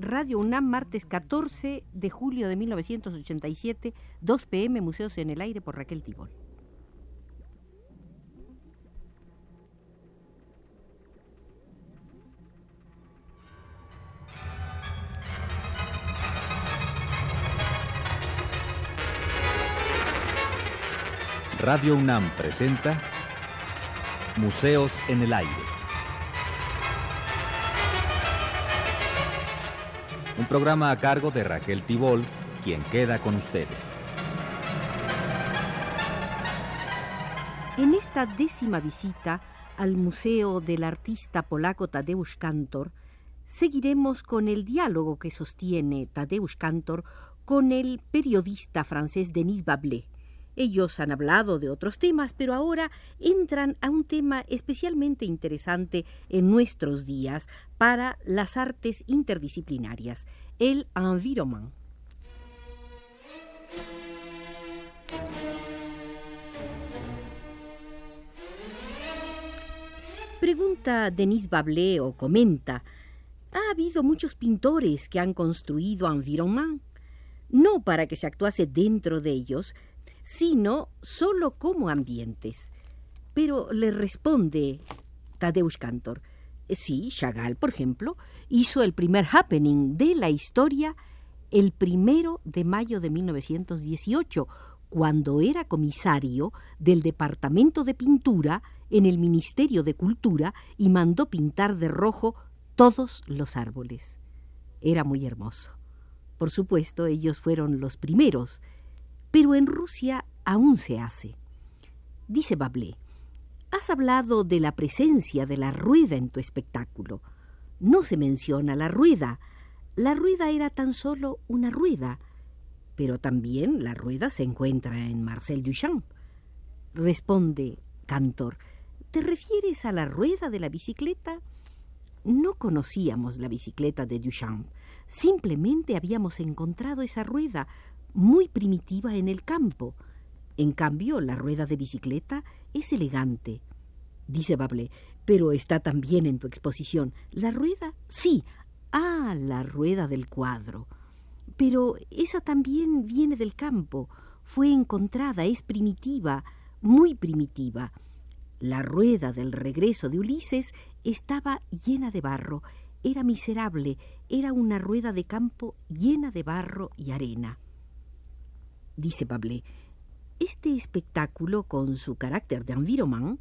Radio UNAM, martes 14 de julio de 1987, 2 pm, Museos en el Aire por Raquel Tibol. Radio UNAM presenta Museos en el Aire. Un programa a cargo de Raquel Tibol, quien queda con ustedes. En esta décima visita al Museo del Artista Polaco Tadeusz Kantor, seguiremos con el diálogo que sostiene Tadeusz Kantor con el periodista francés Denis Bablé ellos han hablado de otros temas, pero ahora entran a un tema especialmente interesante en nuestros días para las artes interdisciplinarias, el environnement. Pregunta Denise Bablé o comenta, ha habido muchos pintores que han construido environnement, no para que se actuase dentro de ellos, sino solo como ambientes. Pero le responde Tadeusz Cantor, sí, Chagall, por ejemplo, hizo el primer happening de la historia el primero de mayo de 1918, cuando era comisario del Departamento de Pintura en el Ministerio de Cultura y mandó pintar de rojo todos los árboles. Era muy hermoso. Por supuesto, ellos fueron los primeros pero en Rusia aún se hace. Dice Bablé, has hablado de la presencia de la rueda en tu espectáculo. No se menciona la rueda. La rueda era tan solo una rueda, pero también la rueda se encuentra en Marcel Duchamp. Responde Cantor, ¿te refieres a la rueda de la bicicleta? No conocíamos la bicicleta de Duchamp, simplemente habíamos encontrado esa rueda muy primitiva en el campo. En cambio, la rueda de bicicleta es elegante. Dice Bablé, pero está también en tu exposición. ¿La rueda? Sí. Ah, la rueda del cuadro. Pero esa también viene del campo. Fue encontrada, es primitiva, muy primitiva. La rueda del regreso de Ulises estaba llena de barro, era miserable, era una rueda de campo llena de barro y arena dice Bablé, este espectáculo, con su carácter de environnement,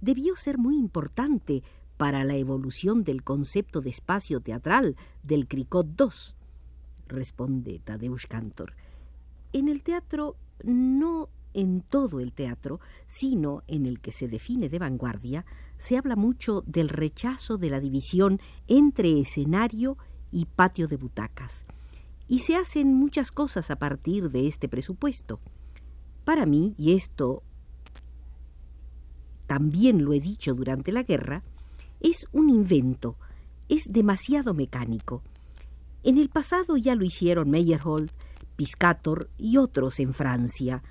debió ser muy importante para la evolución del concepto de espacio teatral del Cricot II, responde Tadeusz Cantor. En el teatro, no en todo el teatro, sino en el que se define de vanguardia, se habla mucho del rechazo de la división entre escenario y patio de butacas y se hacen muchas cosas a partir de este presupuesto. Para mí, y esto también lo he dicho durante la guerra, es un invento, es demasiado mecánico. En el pasado ya lo hicieron Meyerhold, Piscator y otros en Francia,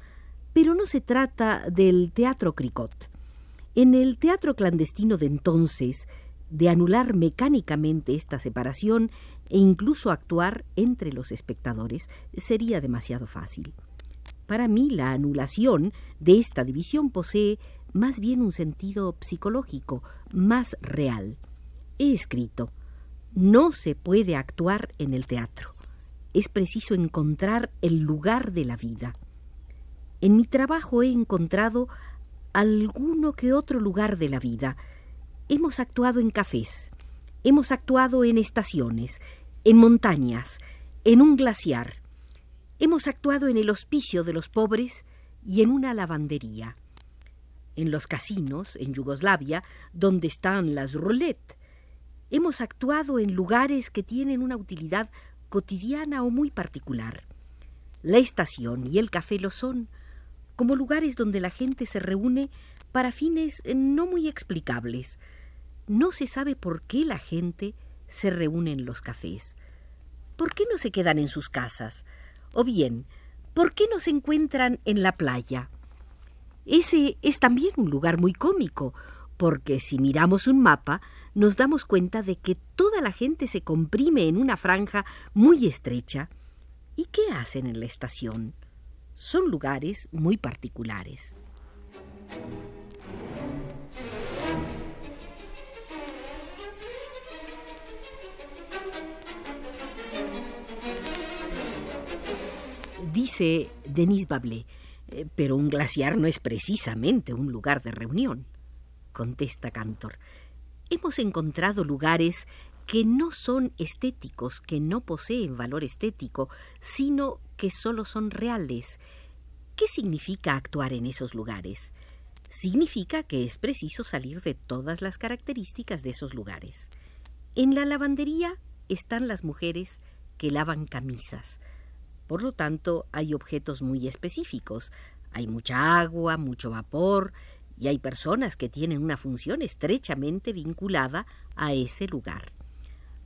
pero no se trata del teatro Cricot. En el teatro clandestino de entonces de anular mecánicamente esta separación e incluso actuar entre los espectadores sería demasiado fácil. Para mí la anulación de esta división posee más bien un sentido psicológico, más real. He escrito, no se puede actuar en el teatro. Es preciso encontrar el lugar de la vida. En mi trabajo he encontrado alguno que otro lugar de la vida, Hemos actuado en cafés, hemos actuado en estaciones, en montañas, en un glaciar. Hemos actuado en el hospicio de los pobres y en una lavandería. En los casinos, en Yugoslavia, donde están las roulettes. Hemos actuado en lugares que tienen una utilidad cotidiana o muy particular. La estación y el café lo son, como lugares donde la gente se reúne para fines no muy explicables, no se sabe por qué la gente se reúne en los cafés. ¿Por qué no se quedan en sus casas? O bien, ¿por qué no se encuentran en la playa? Ese es también un lugar muy cómico, porque si miramos un mapa, nos damos cuenta de que toda la gente se comprime en una franja muy estrecha. ¿Y qué hacen en la estación? Son lugares muy particulares. Dice Denis Bablé, eh, pero un glaciar no es precisamente un lugar de reunión. Contesta Cantor. Hemos encontrado lugares que no son estéticos, que no poseen valor estético, sino que solo son reales. ¿Qué significa actuar en esos lugares? Significa que es preciso salir de todas las características de esos lugares. En la lavandería están las mujeres que lavan camisas. Por lo tanto, hay objetos muy específicos. Hay mucha agua, mucho vapor, y hay personas que tienen una función estrechamente vinculada a ese lugar.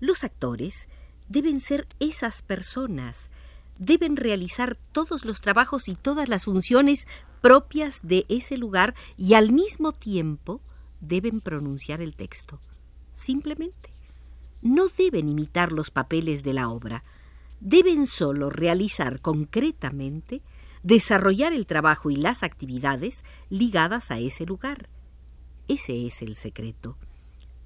Los actores deben ser esas personas, deben realizar todos los trabajos y todas las funciones propias de ese lugar y al mismo tiempo deben pronunciar el texto. Simplemente. No deben imitar los papeles de la obra, deben solo realizar concretamente, desarrollar el trabajo y las actividades ligadas a ese lugar. Ese es el secreto.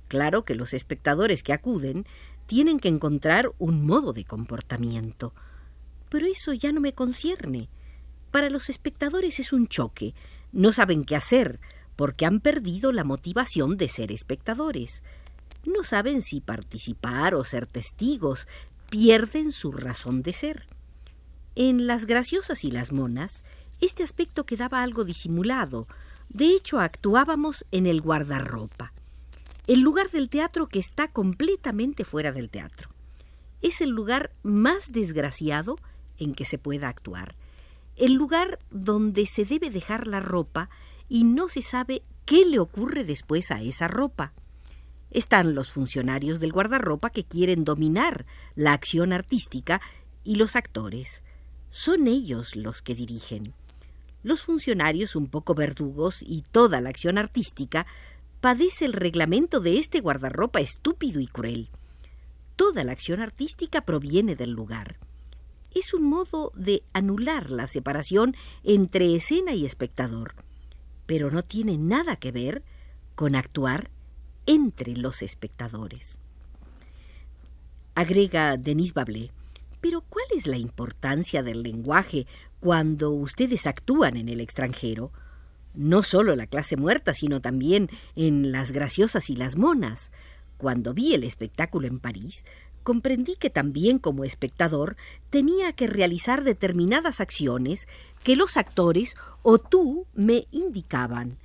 Claro que los espectadores que acuden tienen que encontrar un modo de comportamiento. Pero eso ya no me concierne. Para los espectadores es un choque. No saben qué hacer, porque han perdido la motivación de ser espectadores. No saben si participar o ser testigos, pierden su razón de ser. En las graciosas y las monas, este aspecto quedaba algo disimulado. De hecho, actuábamos en el guardarropa, el lugar del teatro que está completamente fuera del teatro. Es el lugar más desgraciado en que se pueda actuar, el lugar donde se debe dejar la ropa y no se sabe qué le ocurre después a esa ropa. Están los funcionarios del guardarropa que quieren dominar la acción artística y los actores. Son ellos los que dirigen. Los funcionarios un poco verdugos y toda la acción artística padece el reglamento de este guardarropa estúpido y cruel. Toda la acción artística proviene del lugar. Es un modo de anular la separación entre escena y espectador, pero no tiene nada que ver con actuar entre los espectadores. Agrega Denis Bablé, pero ¿cuál es la importancia del lenguaje cuando ustedes actúan en el extranjero? No solo la clase muerta, sino también en las graciosas y las monas. Cuando vi el espectáculo en París, comprendí que también como espectador tenía que realizar determinadas acciones que los actores o tú me indicaban,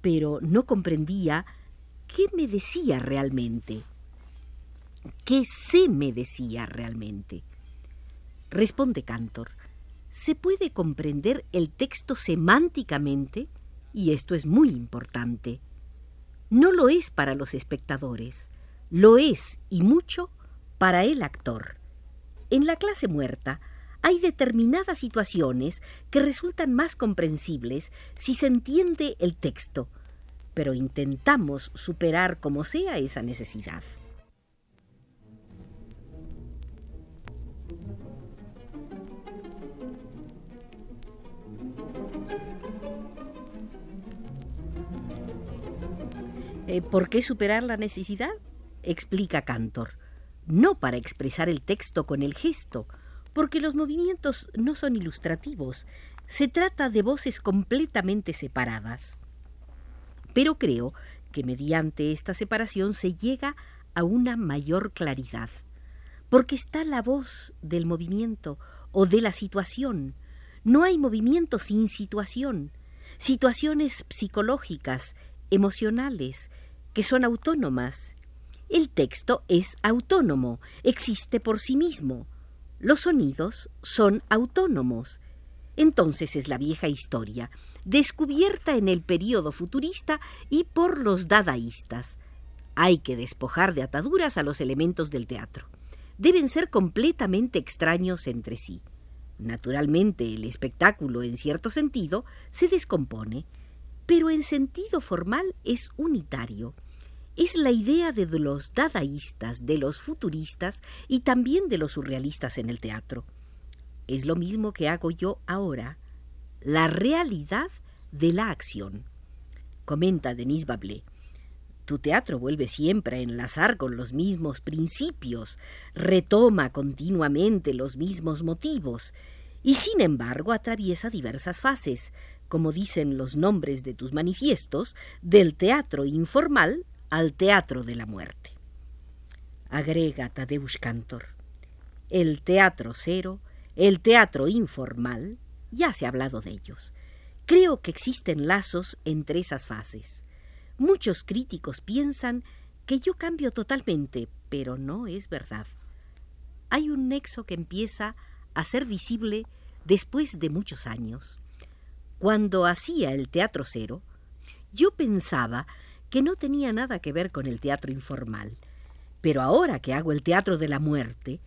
pero no comprendía ¿qué me decía realmente? ¿Qué se me decía realmente? Responde Cantor, se puede comprender el texto semánticamente, y esto es muy importante. No lo es para los espectadores, lo es, y mucho, para el actor. En la clase muerta hay determinadas situaciones que resultan más comprensibles si se entiende el texto, pero intentamos superar como sea esa necesidad. Eh, ¿Por qué superar la necesidad? explica Cantor. No para expresar el texto con el gesto, porque los movimientos no son ilustrativos, se trata de voces completamente separadas pero creo que mediante esta separación se llega a una mayor claridad, porque está la voz del movimiento o de la situación. No hay movimiento sin situación, situaciones psicológicas, emocionales, que son autónomas. El texto es autónomo, existe por sí mismo. Los sonidos son autónomos. Entonces es la vieja historia, descubierta en el período futurista y por los dadaístas. Hay que despojar de ataduras a los elementos del teatro. Deben ser completamente extraños entre sí. Naturalmente, el espectáculo, en cierto sentido, se descompone, pero en sentido formal es unitario. es la idea de los dadaístas, de los futuristas y también de los surrealistas en el teatro. Es lo mismo que hago yo ahora, la realidad de la acción. Comenta Denis Bablé. Tu teatro vuelve siempre a enlazar con los mismos principios, retoma continuamente los mismos motivos, y sin embargo atraviesa diversas fases, como dicen los nombres de tus manifiestos, del teatro informal al teatro de la muerte. Agrega Tadeusz Cantor. El teatro cero, el teatro informal, ya se ha hablado de ellos. Creo que existen lazos entre esas fases. Muchos críticos piensan que yo cambio totalmente, pero no es verdad. Hay un nexo que empieza a ser visible después de muchos años. Cuando hacía el teatro cero, yo pensaba que no tenía nada que ver con el teatro informal. Pero ahora que hago el teatro de la muerte,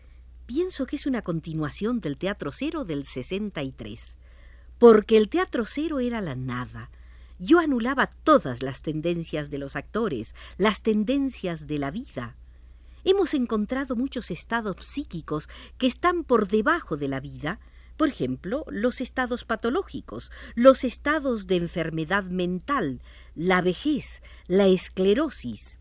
pienso que es una continuación del teatro cero del 63, porque el teatro cero era la nada. Yo anulaba todas las tendencias de los actores, las tendencias de la vida. Hemos encontrado muchos estados psíquicos que están por debajo de la vida por ejemplo, los estados patológicos, los estados de enfermedad mental, la vejez, la esclerosis.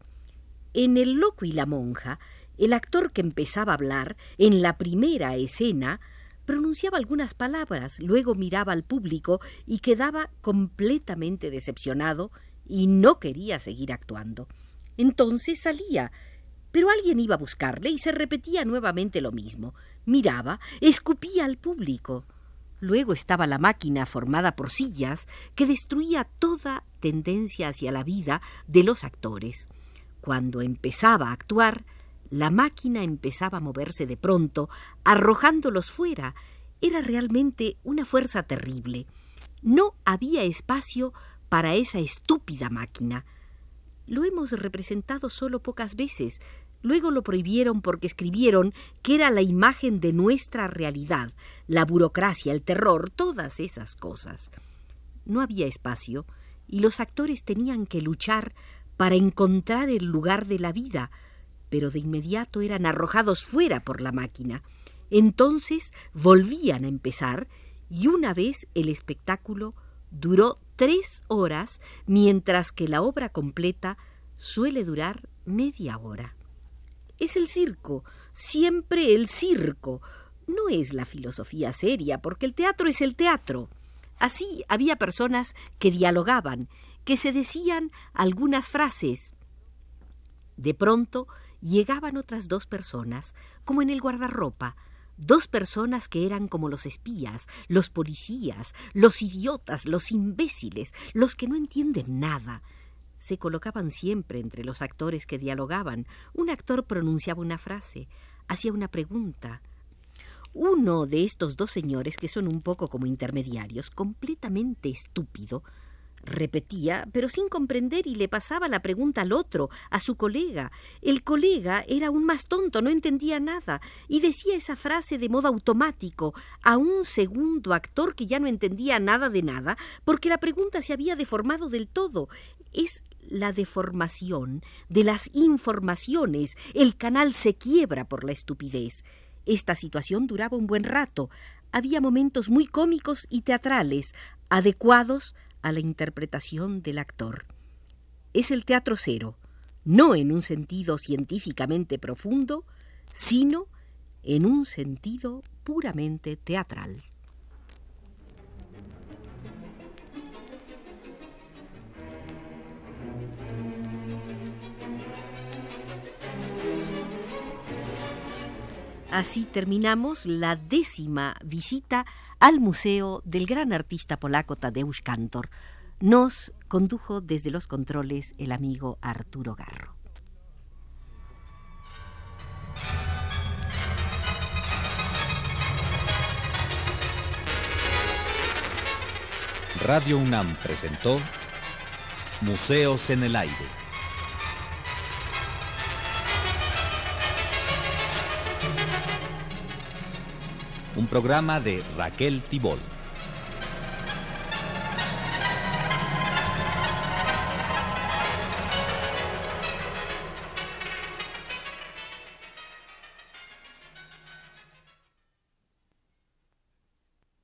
En El loco y la monja, el actor que empezaba a hablar, en la primera escena, pronunciaba algunas palabras, luego miraba al público y quedaba completamente decepcionado y no quería seguir actuando. Entonces salía, pero alguien iba a buscarle y se repetía nuevamente lo mismo. Miraba, escupía al público. Luego estaba la máquina formada por sillas que destruía toda tendencia hacia la vida de los actores. Cuando empezaba a actuar, la máquina empezaba a moverse de pronto, arrojándolos fuera. Era realmente una fuerza terrible. No había espacio para esa estúpida máquina. Lo hemos representado solo pocas veces. Luego lo prohibieron porque escribieron que era la imagen de nuestra realidad, la burocracia, el terror, todas esas cosas. No había espacio y los actores tenían que luchar para encontrar el lugar de la vida, pero de inmediato eran arrojados fuera por la máquina. Entonces volvían a empezar y una vez el espectáculo duró tres horas, mientras que la obra completa suele durar media hora. Es el circo, siempre el circo. No es la filosofía seria, porque el teatro es el teatro. Así había personas que dialogaban, que se decían algunas frases. De pronto llegaban otras dos personas, como en el guardarropa, Dos personas que eran como los espías, los policías, los idiotas, los imbéciles, los que no entienden nada. Se colocaban siempre entre los actores que dialogaban. Un actor pronunciaba una frase, hacía una pregunta. Uno de estos dos señores, que son un poco como intermediarios, completamente estúpido, Repetía, pero sin comprender y le pasaba la pregunta al otro, a su colega. El colega era aún más tonto, no entendía nada, y decía esa frase de modo automático a un segundo actor que ya no entendía nada de nada, porque la pregunta se había deformado del todo. Es la deformación de las informaciones. El canal se quiebra por la estupidez. Esta situación duraba un buen rato. Había momentos muy cómicos y teatrales, adecuados a la interpretación del actor. Es el teatro cero, no en un sentido científicamente profundo, sino en un sentido puramente teatral. Así terminamos la décima visita al Museo del gran artista polaco Tadeusz Kantor. Nos condujo desde los controles el amigo Arturo Garro. Radio UNAM presentó Museos en el Aire. Un programa de Raquel Tibol.